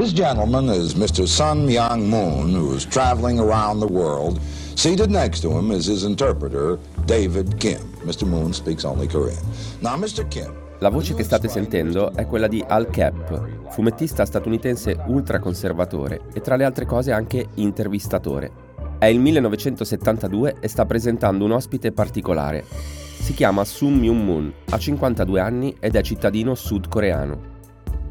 This gentleman is Mr. Sun Myung Moon, who is traveling around the world. Seated next to him is his interpreter, David Kim. Mr. Moon speaks only Korean. Now, Mr. Kim. La voce che state sentendo è quella di Al Cap, fumettista statunitense ultraconservatore e tra le altre cose anche intervistatore. È il 1972 e sta presentando un ospite particolare. Si chiama Sun Myung Moon, ha 52 anni ed è cittadino sudcoreano.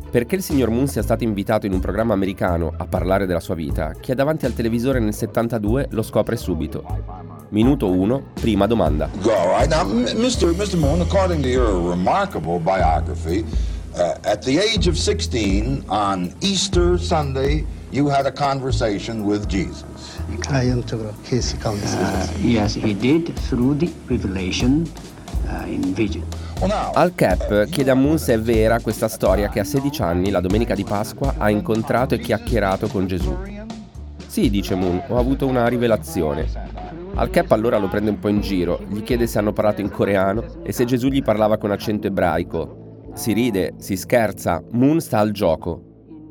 Perché il signor Moon sia stato invitato in un programma americano a parlare della sua vita, chi è davanti al televisore nel 72 lo scopre subito. Minuto 1, prima domanda. Go, right? Now, Mr. Mr. Moon, according to your remarkable biography, uh, at the age of 16 on Easter Sunday, you had a conversation with Jesus. Uh, yes, he did through the revelation uh, in vision. Al Cap chiede a Moon se è vera questa storia che a 16 anni, la domenica di Pasqua, ha incontrato e chiacchierato con Gesù. Sì, dice Moon, ho avuto una rivelazione. Al Cap allora lo prende un po' in giro, gli chiede se hanno parlato in coreano e se Gesù gli parlava con accento ebraico. Si ride, si scherza, Moon sta al gioco.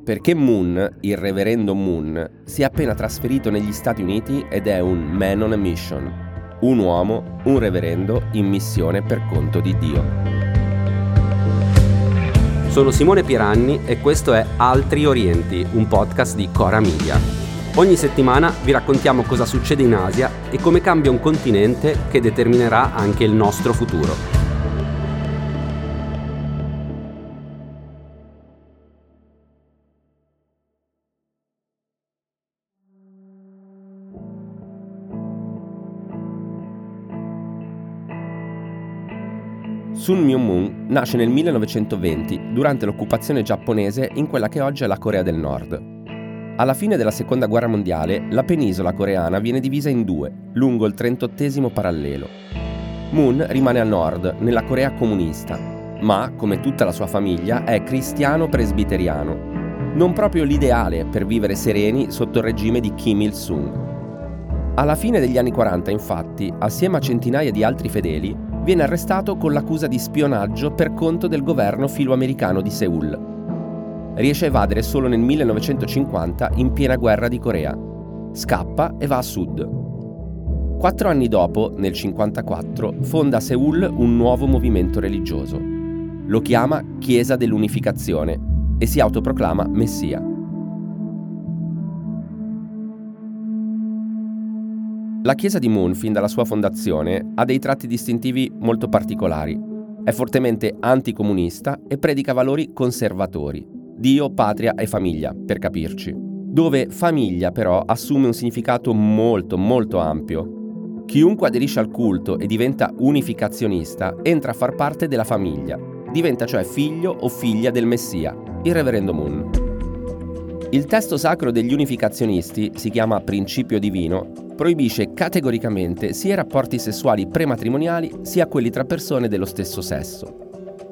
Perché Moon, il reverendo Moon, si è appena trasferito negli Stati Uniti ed è un man on a mission, un uomo, un reverendo in missione per conto di Dio. Sono Simone Piranni e questo è Altri Orienti, un podcast di Cora Media. Ogni settimana vi raccontiamo cosa succede in Asia e come cambia un continente che determinerà anche il nostro futuro. Sun Myung-moon nasce nel 1920 durante l'occupazione giapponese in quella che oggi è la Corea del Nord. Alla fine della seconda guerra mondiale, la penisola coreana viene divisa in due, lungo il 38 parallelo. Moon rimane a nord, nella Corea comunista, ma, come tutta la sua famiglia, è cristiano presbiteriano. Non proprio l'ideale per vivere sereni sotto il regime di Kim Il-sung. Alla fine degli anni 40, infatti, assieme a centinaia di altri fedeli, viene arrestato con l'accusa di spionaggio per conto del governo filoamericano di Seoul. Riesce a evadere solo nel 1950 in piena guerra di Corea. Scappa e va a sud. Quattro anni dopo, nel 1954, fonda a Seoul un nuovo movimento religioso. Lo chiama Chiesa dell'Unificazione e si autoproclama Messia. La chiesa di Moon, fin dalla sua fondazione, ha dei tratti distintivi molto particolari. È fortemente anticomunista e predica valori conservatori. Dio, patria e famiglia, per capirci. Dove famiglia però assume un significato molto molto ampio. Chiunque aderisce al culto e diventa unificazionista entra a far parte della famiglia. Diventa cioè figlio o figlia del Messia, il reverendo Moon. Il testo sacro degli unificazionisti si chiama Principio Divino proibisce categoricamente sia i rapporti sessuali prematrimoniali sia quelli tra persone dello stesso sesso.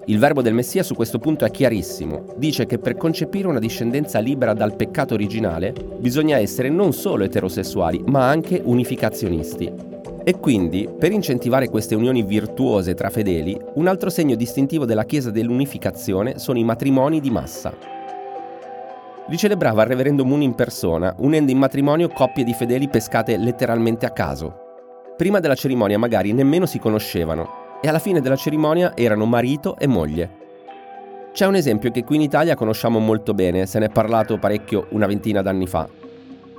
Il verbo del Messia su questo punto è chiarissimo. Dice che per concepire una discendenza libera dal peccato originale bisogna essere non solo eterosessuali, ma anche unificazionisti. E quindi, per incentivare queste unioni virtuose tra fedeli, un altro segno distintivo della Chiesa dell'unificazione sono i matrimoni di massa. Li celebrava il reverendo Moon in persona, unendo in matrimonio coppie di fedeli pescate letteralmente a caso. Prima della cerimonia magari nemmeno si conoscevano e alla fine della cerimonia erano marito e moglie. C'è un esempio che qui in Italia conosciamo molto bene, se ne è parlato parecchio una ventina d'anni fa.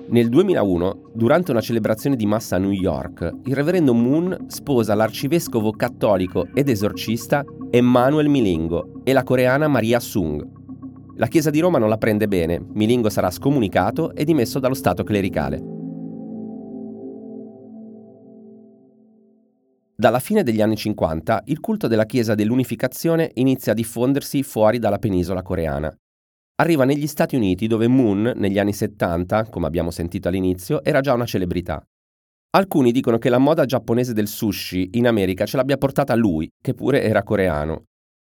Nel 2001, durante una celebrazione di massa a New York, il reverendo Moon sposa l'arcivescovo cattolico ed esorcista Emmanuel Milingo e la coreana Maria Sung, la Chiesa di Roma non la prende bene, Milingo sarà scomunicato e dimesso dallo Stato clericale. Dalla fine degli anni 50 il culto della Chiesa dell'Unificazione inizia a diffondersi fuori dalla penisola coreana. Arriva negli Stati Uniti dove Moon, negli anni 70, come abbiamo sentito all'inizio, era già una celebrità. Alcuni dicono che la moda giapponese del sushi in America ce l'abbia portata lui, che pure era coreano,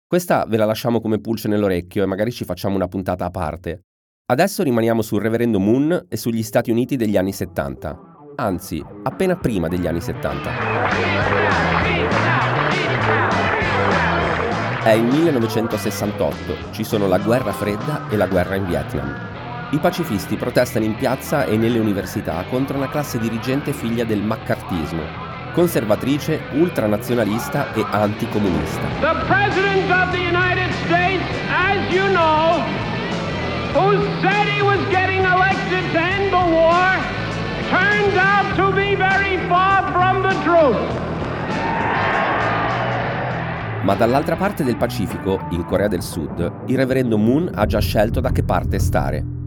questa ve la lasciamo come pulce nell'orecchio e magari ci facciamo una puntata a parte. Adesso rimaniamo sul reverendo Moon e sugli Stati Uniti degli anni 70. Anzi, appena prima degli anni 70. È il 1968, ci sono la guerra fredda e la guerra in Vietnam. I pacifisti protestano in piazza e nelle università contro una classe dirigente figlia del maccartismo, conservatrice, ultranazionalista e anticomunista. The President of the United States, as you know, who said he was getting elected to end the war, turned out to be very far from the truth. Ma dall'altra parte del Pacifico, in Corea del Sud, il reverendo Moon ha già scelto da che parte stare.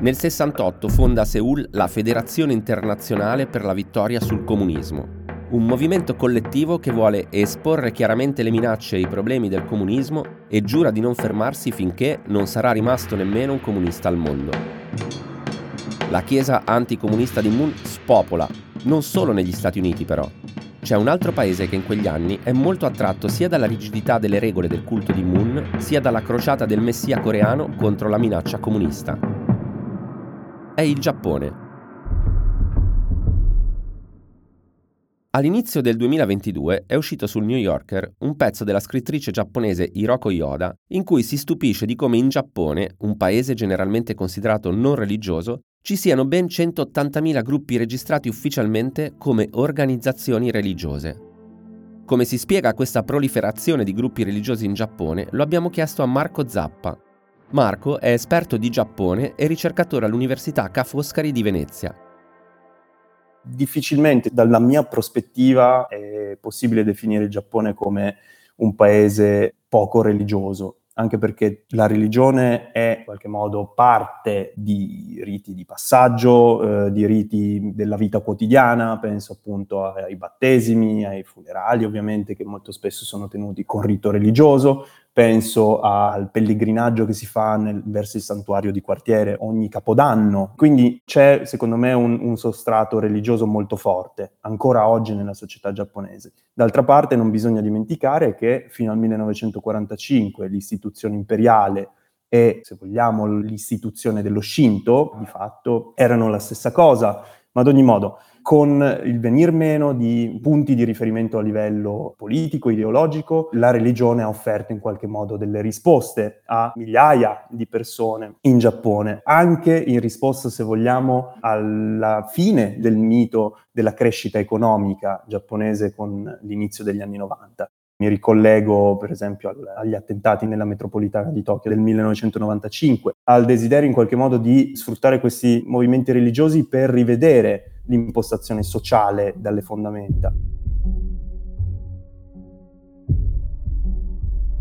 Nel 68 fonda a Seoul la Federazione Internazionale per la Vittoria sul Comunismo, un movimento collettivo che vuole esporre chiaramente le minacce e i problemi del comunismo e giura di non fermarsi finché non sarà rimasto nemmeno un comunista al mondo. La chiesa anticomunista di Moon spopola, non solo negli Stati Uniti però, c'è un altro paese che in quegli anni è molto attratto sia dalla rigidità delle regole del culto di Moon, sia dalla crociata del messia coreano contro la minaccia comunista. È il Giappone. All'inizio del 2022 è uscito sul New Yorker un pezzo della scrittrice giapponese Hiroko Yoda in cui si stupisce di come in Giappone, un paese generalmente considerato non religioso, ci siano ben 180.000 gruppi registrati ufficialmente come organizzazioni religiose. Come si spiega questa proliferazione di gruppi religiosi in Giappone lo abbiamo chiesto a Marco Zappa. Marco è esperto di Giappone e ricercatore all'Università Ca' Foscari di Venezia. Difficilmente dalla mia prospettiva è possibile definire il Giappone come un paese poco religioso anche perché la religione è in qualche modo parte di riti di passaggio, eh, di riti della vita quotidiana, penso appunto ai battesimi, ai funerali ovviamente che molto spesso sono tenuti con rito religioso, penso al pellegrinaggio che si fa nel, verso il santuario di quartiere ogni capodanno. Quindi c'è, secondo me, un, un, sostrato religioso molto forte, ancora oggi nella società giapponese. D'altra parte non bisogna dimenticare che fino al 1945 l'istituzione imperiale e, se vogliamo, l'istituzione dello Shinto, di fatto, erano la stessa cosa. Ma ad ogni modo, con il venir meno di punti di riferimento a livello politico, ideologico, la religione ha offerto in qualche modo delle risposte a migliaia di persone in Giappone, anche in risposta, se vogliamo, alla fine del mito della crescita economica giapponese con l'inizio degli anni 90. Mi ricollego per esempio agli attentati nella metropolitana di Tokyo del 1995, al desiderio in qualche modo di sfruttare questi movimenti religiosi per rivedere l'impostazione sociale dalle fondamenta.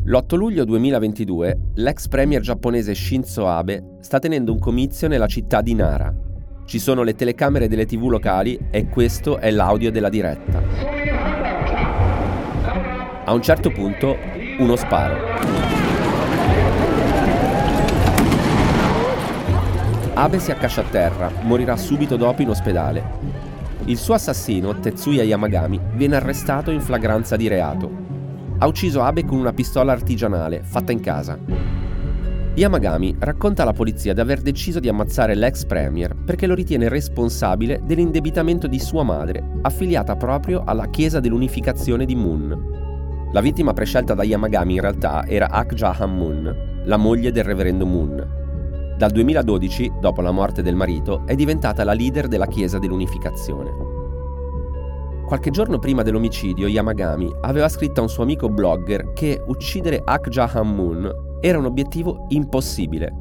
L'8 luglio 2022 l'ex premier giapponese Shinzo Abe sta tenendo un comizio nella città di Nara. Ci sono le telecamere delle tv locali e questo è l'audio della diretta. A un certo punto uno sparo. Abe si accascia a terra, morirà subito dopo in ospedale. Il suo assassino, Tetsuya Yamagami, viene arrestato in flagranza di reato. Ha ucciso Abe con una pistola artigianale, fatta in casa. Yamagami racconta alla polizia di aver deciso di ammazzare l'ex premier perché lo ritiene responsabile dell'indebitamento di sua madre, affiliata proprio alla Chiesa dell'Unificazione di Moon. La vittima prescelta da Yamagami in realtà era Akja Han-moon, la moglie del reverendo Moon. Dal 2012, dopo la morte del marito, è diventata la leader della Chiesa dell'Unificazione. Qualche giorno prima dell'omicidio, Yamagami aveva scritto a un suo amico blogger che uccidere Akja Han-moon era un obiettivo impossibile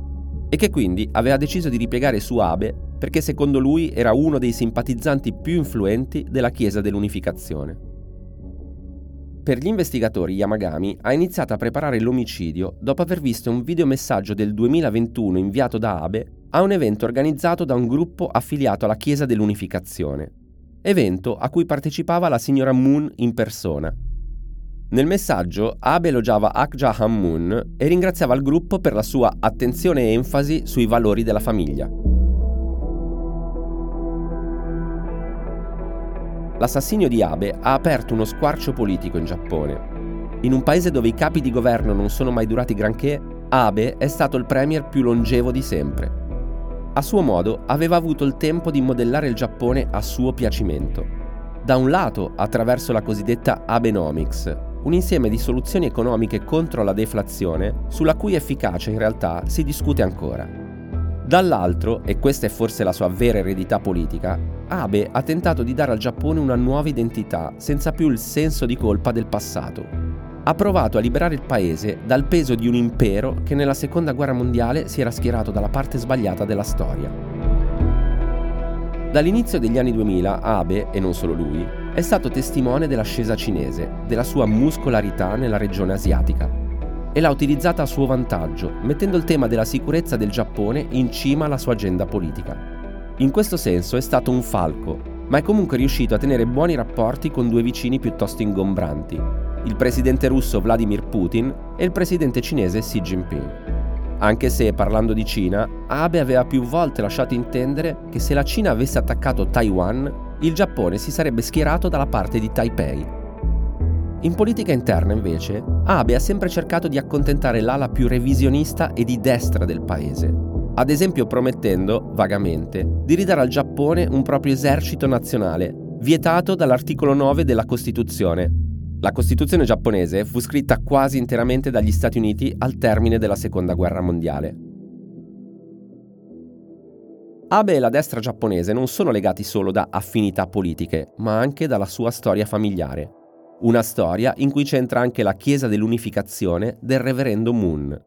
e che quindi aveva deciso di ripiegare su Abe perché secondo lui era uno dei simpatizzanti più influenti della Chiesa dell'Unificazione. Per gli investigatori Yamagami ha iniziato a preparare l'omicidio dopo aver visto un videomessaggio del 2021 inviato da Abe a un evento organizzato da un gruppo affiliato alla Chiesa dell'Unificazione, evento a cui partecipava la signora Moon in persona. Nel messaggio Abe elogiava Akja Han Moon e ringraziava il gruppo per la sua attenzione e enfasi sui valori della famiglia. L'assassinio di Abe ha aperto uno squarcio politico in Giappone. In un paese dove i capi di governo non sono mai durati granché, Abe è stato il premier più longevo di sempre. A suo modo aveva avuto il tempo di modellare il Giappone a suo piacimento. Da un lato attraverso la cosiddetta Abenomics, un insieme di soluzioni economiche contro la deflazione sulla cui efficacia in realtà si discute ancora Dall'altro, e questa è forse la sua vera eredità politica, Abe ha tentato di dare al Giappone una nuova identità senza più il senso di colpa del passato. Ha provato a liberare il paese dal peso di un impero che nella seconda guerra mondiale si era schierato dalla parte sbagliata della storia. Dall'inizio degli anni 2000 Abe, e non solo lui, è stato testimone dell'ascesa cinese, della sua muscolarità nella regione asiatica. E l'ha utilizzata a suo vantaggio, mettendo il tema della sicurezza del Giappone in cima alla sua agenda politica. In questo senso è stato un falco, ma è comunque riuscito a tenere buoni rapporti con due vicini piuttosto ingombranti, il presidente russo Vladimir Putin e il presidente cinese Xi Jinping. Anche se, parlando di Cina, Abe aveva più volte lasciato intendere che se la Cina avesse attaccato Taiwan, il Giappone si sarebbe schierato dalla parte di Taipei. In politica interna, invece, Abe ha sempre cercato di accontentare l'ala più revisionista e di destra del paese, ad esempio promettendo, vagamente, di ridare al Giappone un proprio esercito nazionale, vietato dall'articolo 9 della Costituzione. La Costituzione giapponese fu scritta quasi interamente dagli Stati Uniti al termine della Seconda Guerra Mondiale. Abe e la destra giapponese non sono legati solo da affinità politiche, ma anche dalla sua storia familiare. Una storia in cui c'entra anche la Chiesa dell'Unificazione del reverendo Moon.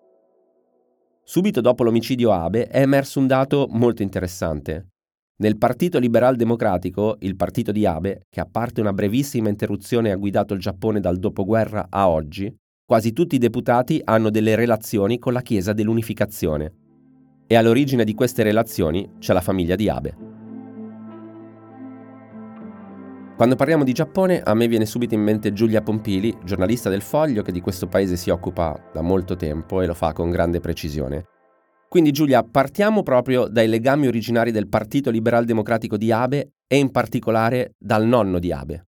Subito dopo l'omicidio Abe è emerso un dato molto interessante. Nel Partito Liberal Democratico, il partito di Abe, che a parte una brevissima interruzione ha guidato il Giappone dal dopoguerra a oggi, quasi tutti i deputati hanno delle relazioni con la Chiesa dell'Unificazione e all'origine di queste relazioni c'è la famiglia di Abe. Quando parliamo di Giappone, a me viene subito in mente Giulia Pompili, giornalista del Foglio che di questo paese si occupa da molto tempo e lo fa con grande precisione. Quindi Giulia, partiamo proprio dai legami originari del Partito Liberal Democratico di Abe e in particolare dal nonno di Abe.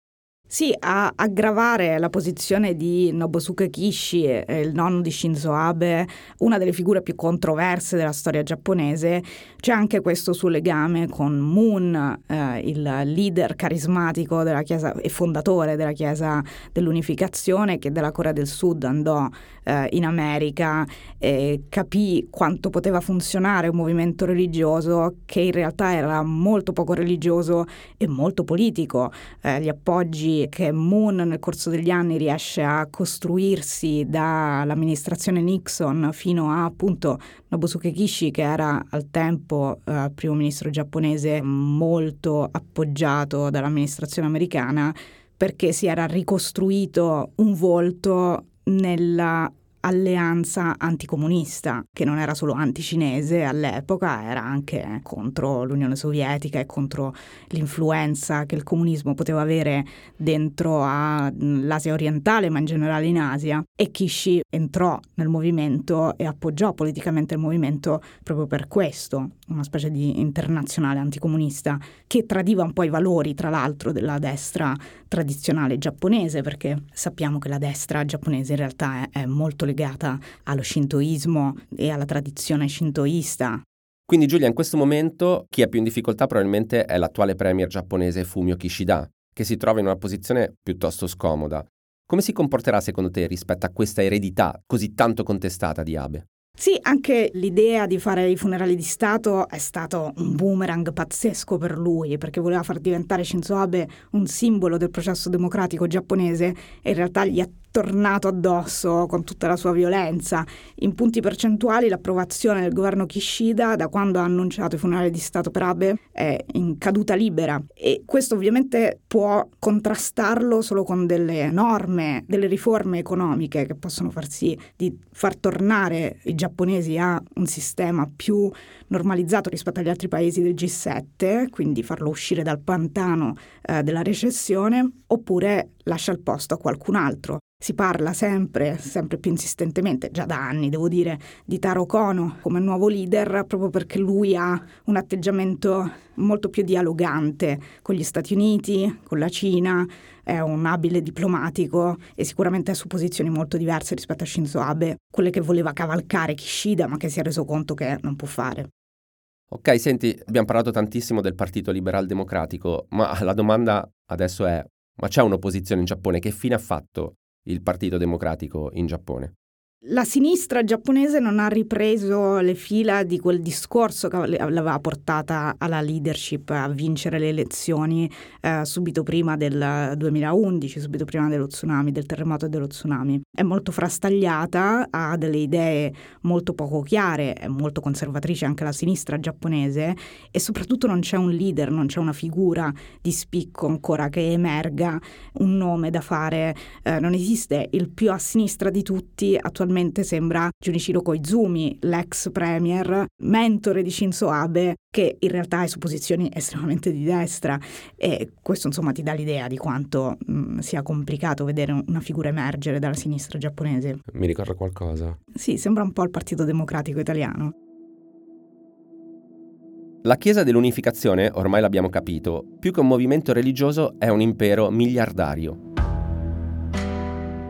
Sì, a aggravare la posizione di Nobusuke Kishi, il nonno di Shinzo Abe, una delle figure più controverse della storia giapponese, c'è anche questo suo legame con Moon, eh, il leader carismatico della Chiesa e fondatore della Chiesa dell'Unificazione, che dalla Corea del Sud andò eh, in America e capì quanto poteva funzionare un movimento religioso che in realtà era molto poco religioso e molto politico. Eh, gli appoggi che Moon nel corso degli anni riesce a costruirsi dall'amministrazione Nixon fino a appunto Nobusuke Kishi che era al tempo eh, primo ministro giapponese molto appoggiato dall'amministrazione americana perché si era ricostruito un volto nella alleanza anticomunista, che non era solo anticinese all'epoca, era anche contro l'Unione Sovietica e contro l'influenza che il comunismo poteva avere dentro all'Asia orientale, ma in generale in Asia. E Kishi entrò nel movimento e appoggiò politicamente il movimento proprio per questo, una specie di internazionale anticomunista che tradiva un po' i valori, tra l'altro, della destra tradizionale giapponese, perché sappiamo che la destra giapponese in realtà è, è molto legata allo shintoismo e alla tradizione shintoista. Quindi Giulia, in questo momento chi è più in difficoltà probabilmente è l'attuale premier giapponese Fumio Kishida, che si trova in una posizione piuttosto scomoda. Come si comporterà secondo te rispetto a questa eredità così tanto contestata di Abe? Sì, anche l'idea di fare i funerali di Stato è stato un boomerang pazzesco per lui, perché voleva far diventare Shinzo Abe un simbolo del processo democratico giapponese e in realtà gli ha tornato addosso con tutta la sua violenza. In punti percentuali l'approvazione del governo Kishida da quando ha annunciato i funerali di Stato per Abe è in caduta libera e questo ovviamente può contrastarlo solo con delle norme, delle riforme economiche che possono far sì di far tornare i giapponesi a un sistema più normalizzato rispetto agli altri paesi del G7, quindi farlo uscire dal pantano eh, della recessione, oppure lascia il posto a qualcun altro. Si parla sempre, sempre più insistentemente, già da anni devo dire, di Taro Kono come nuovo leader proprio perché lui ha un atteggiamento molto più dialogante con gli Stati Uniti, con la Cina, è un abile diplomatico e sicuramente ha su posizioni molto diverse rispetto a Shinzo Abe, quelle che voleva cavalcare Kishida ma che si è reso conto che non può fare. Ok, senti, abbiamo parlato tantissimo del Partito Liberal Democratico, ma la domanda adesso è, ma c'è un'opposizione in Giappone? Che fine ha fatto il Partito Democratico in Giappone? La sinistra giapponese non ha ripreso le fila di quel discorso che l'aveva portata alla leadership a vincere le elezioni eh, subito prima del 2011, subito prima dello tsunami, del terremoto e dello tsunami. È molto frastagliata, ha delle idee molto poco chiare, è molto conservatrice anche la sinistra giapponese e soprattutto non c'è un leader, non c'è una figura di spicco ancora che emerga, un nome da fare, eh, non esiste il più a sinistra di tutti attualmente attualmente sembra Junichiro Koizumi, l'ex premier, mentore di Shinzo Abe, che in realtà è su posizioni estremamente di destra e questo insomma ti dà l'idea di quanto mh, sia complicato vedere una figura emergere dalla sinistra giapponese. Mi ricorda qualcosa? Sì, sembra un po' il Partito Democratico italiano. La Chiesa dell'Unificazione, ormai l'abbiamo capito, più che un movimento religioso è un impero miliardario.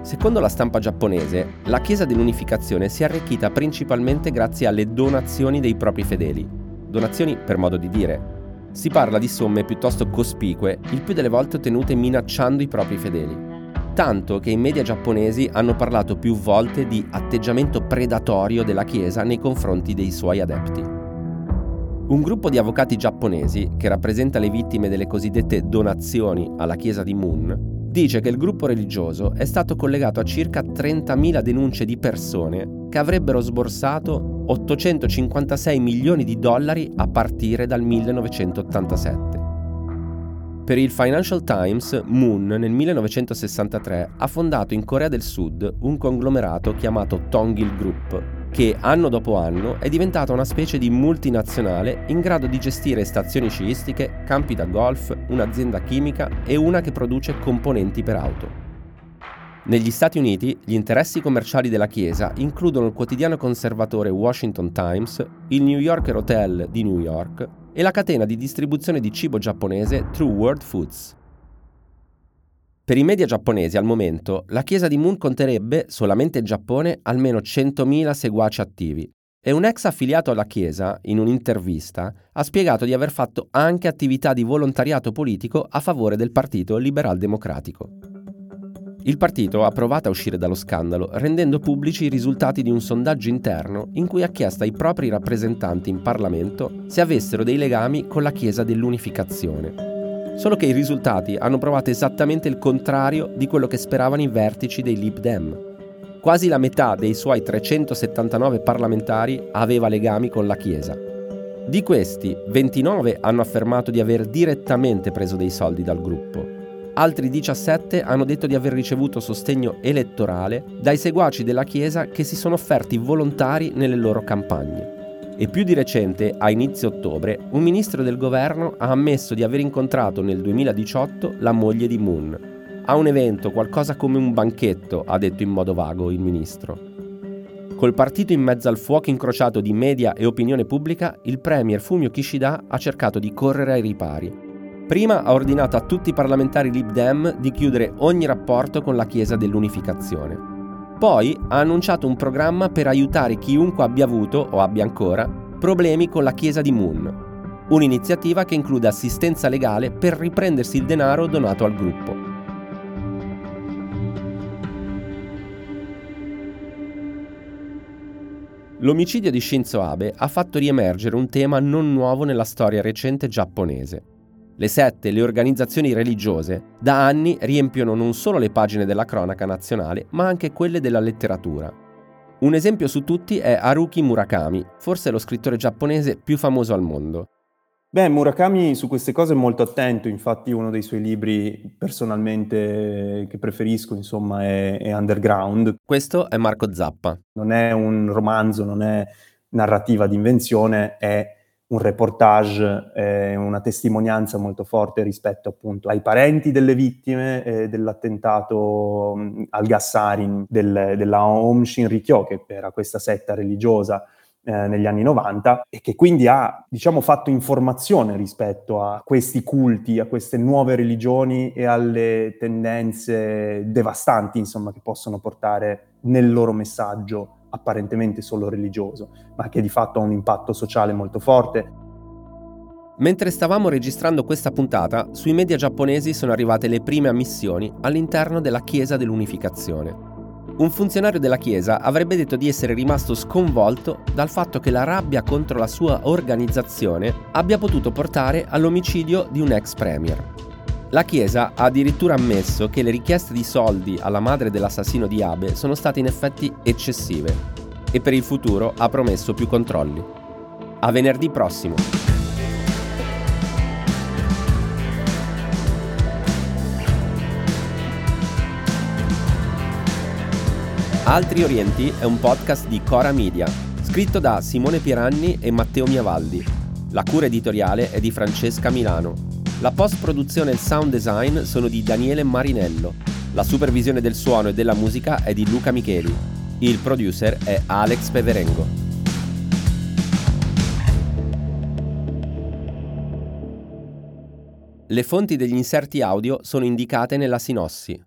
Secondo la stampa giapponese, la Chiesa dell'Unificazione si è arricchita principalmente grazie alle donazioni dei propri fedeli. Donazioni per modo di dire. Si parla di somme piuttosto cospicue, il più delle volte ottenute minacciando i propri fedeli. Tanto che i media giapponesi hanno parlato più volte di atteggiamento predatorio della Chiesa nei confronti dei suoi adepti. Un gruppo di avvocati giapponesi, che rappresenta le vittime delle cosiddette donazioni alla Chiesa di Moon, dice che il gruppo religioso è stato collegato a circa 30.000 denunce di persone che avrebbero sborsato 856 milioni di dollari a partire dal 1987. Per il Financial Times, Moon nel 1963 ha fondato in Corea del Sud un conglomerato chiamato Tongil Group, che anno dopo anno è diventata una specie di multinazionale in grado di gestire stazioni sciistiche, campi da golf, un'azienda chimica e una che produce componenti per auto. Negli Stati Uniti gli interessi commerciali della Chiesa includono il quotidiano conservatore Washington Times, il New Yorker Hotel di New York e la catena di distribuzione di cibo giapponese True World Foods. Per i media giapponesi al momento, la chiesa di Moon conterebbe, solamente in Giappone, almeno 100.000 seguaci attivi. E un ex affiliato alla chiesa, in un'intervista, ha spiegato di aver fatto anche attività di volontariato politico a favore del partito liberal democratico. Il partito ha provato a uscire dallo scandalo rendendo pubblici i risultati di un sondaggio interno in cui ha chiesto ai propri rappresentanti in Parlamento se avessero dei legami con la Chiesa dell'Unificazione Solo che i risultati hanno provato esattamente il contrario di quello che speravano i vertici dei Lib Dem. Quasi la metà dei suoi 379 parlamentari aveva legami con la Chiesa. Di questi, 29 hanno affermato di aver direttamente preso dei soldi dal gruppo. Altri 17 hanno detto di aver ricevuto sostegno elettorale dai seguaci della Chiesa che si sono offerti volontari nelle loro campagne e più di recente, a inizio ottobre, un ministro del governo ha ammesso di aver incontrato nel 2018 la moglie di Moon. A un evento, qualcosa come un banchetto, ha detto in modo vago il ministro. Col partito in mezzo al fuoco incrociato di media e opinione pubblica, il premier Fumio Kishida ha cercato di correre ai ripari. Prima ha ordinato a tutti i parlamentari Lib Dem di chiudere ogni rapporto con la Chiesa dell'Unificazione. Poi ha annunciato un programma per aiutare chiunque abbia avuto, o abbia ancora, problemi con la chiesa di Moon. Un'iniziativa che include assistenza legale per riprendersi il denaro donato al gruppo. L'omicidio di Shinzo Abe ha fatto riemergere un tema non nuovo nella storia recente giapponese, le sette e le organizzazioni religiose da anni riempiono non solo le pagine della cronaca nazionale, ma anche quelle della letteratura. Un esempio su tutti è Haruki Murakami, forse lo scrittore giapponese più famoso al mondo. Beh, Murakami su queste cose è molto attento, infatti uno dei suoi libri personalmente che preferisco, insomma, è, è Underground. Questo è Marco Zappa. Non è un romanzo, non è narrativa d'invenzione, è un reportage, eh, una testimonianza molto forte rispetto appunto ai parenti delle vittime eh, dell'attentato mh, al Gassarin del, della Om Shinrikyo, che era questa setta religiosa eh, negli anni 90 e che quindi ha diciamo fatto informazione rispetto a questi culti, a queste nuove religioni e alle tendenze devastanti insomma che possono portare nel loro messaggio apparentemente solo religioso, ma che di fatto ha un impatto sociale molto forte. Mentre stavamo registrando questa puntata, sui media giapponesi sono arrivate le prime ammissioni all'interno della Chiesa dell'Unificazione. un funzionario della Chiesa avrebbe detto di essere rimasto sconvolto dal fatto che la rabbia contro la sua organizzazione abbia potuto portare all'omicidio di un ex premier. La Chiesa ha addirittura ammesso che le richieste di soldi alla madre dell'assassino di Abe sono state in effetti eccessive e per il futuro ha promesso più controlli. A venerdì prossimo! Altri Orienti è un podcast di Cora Media, scritto da Simone Piranni e Matteo Miavaldi. La cura editoriale è di Francesca Milano. La post-produzione e il sound design sono di Daniele Marinello. La supervisione del suono e della musica è di Luca Micheli. Il producer è Alex Peverengo. Le fonti degli inserti audio sono indicate nella sinossi.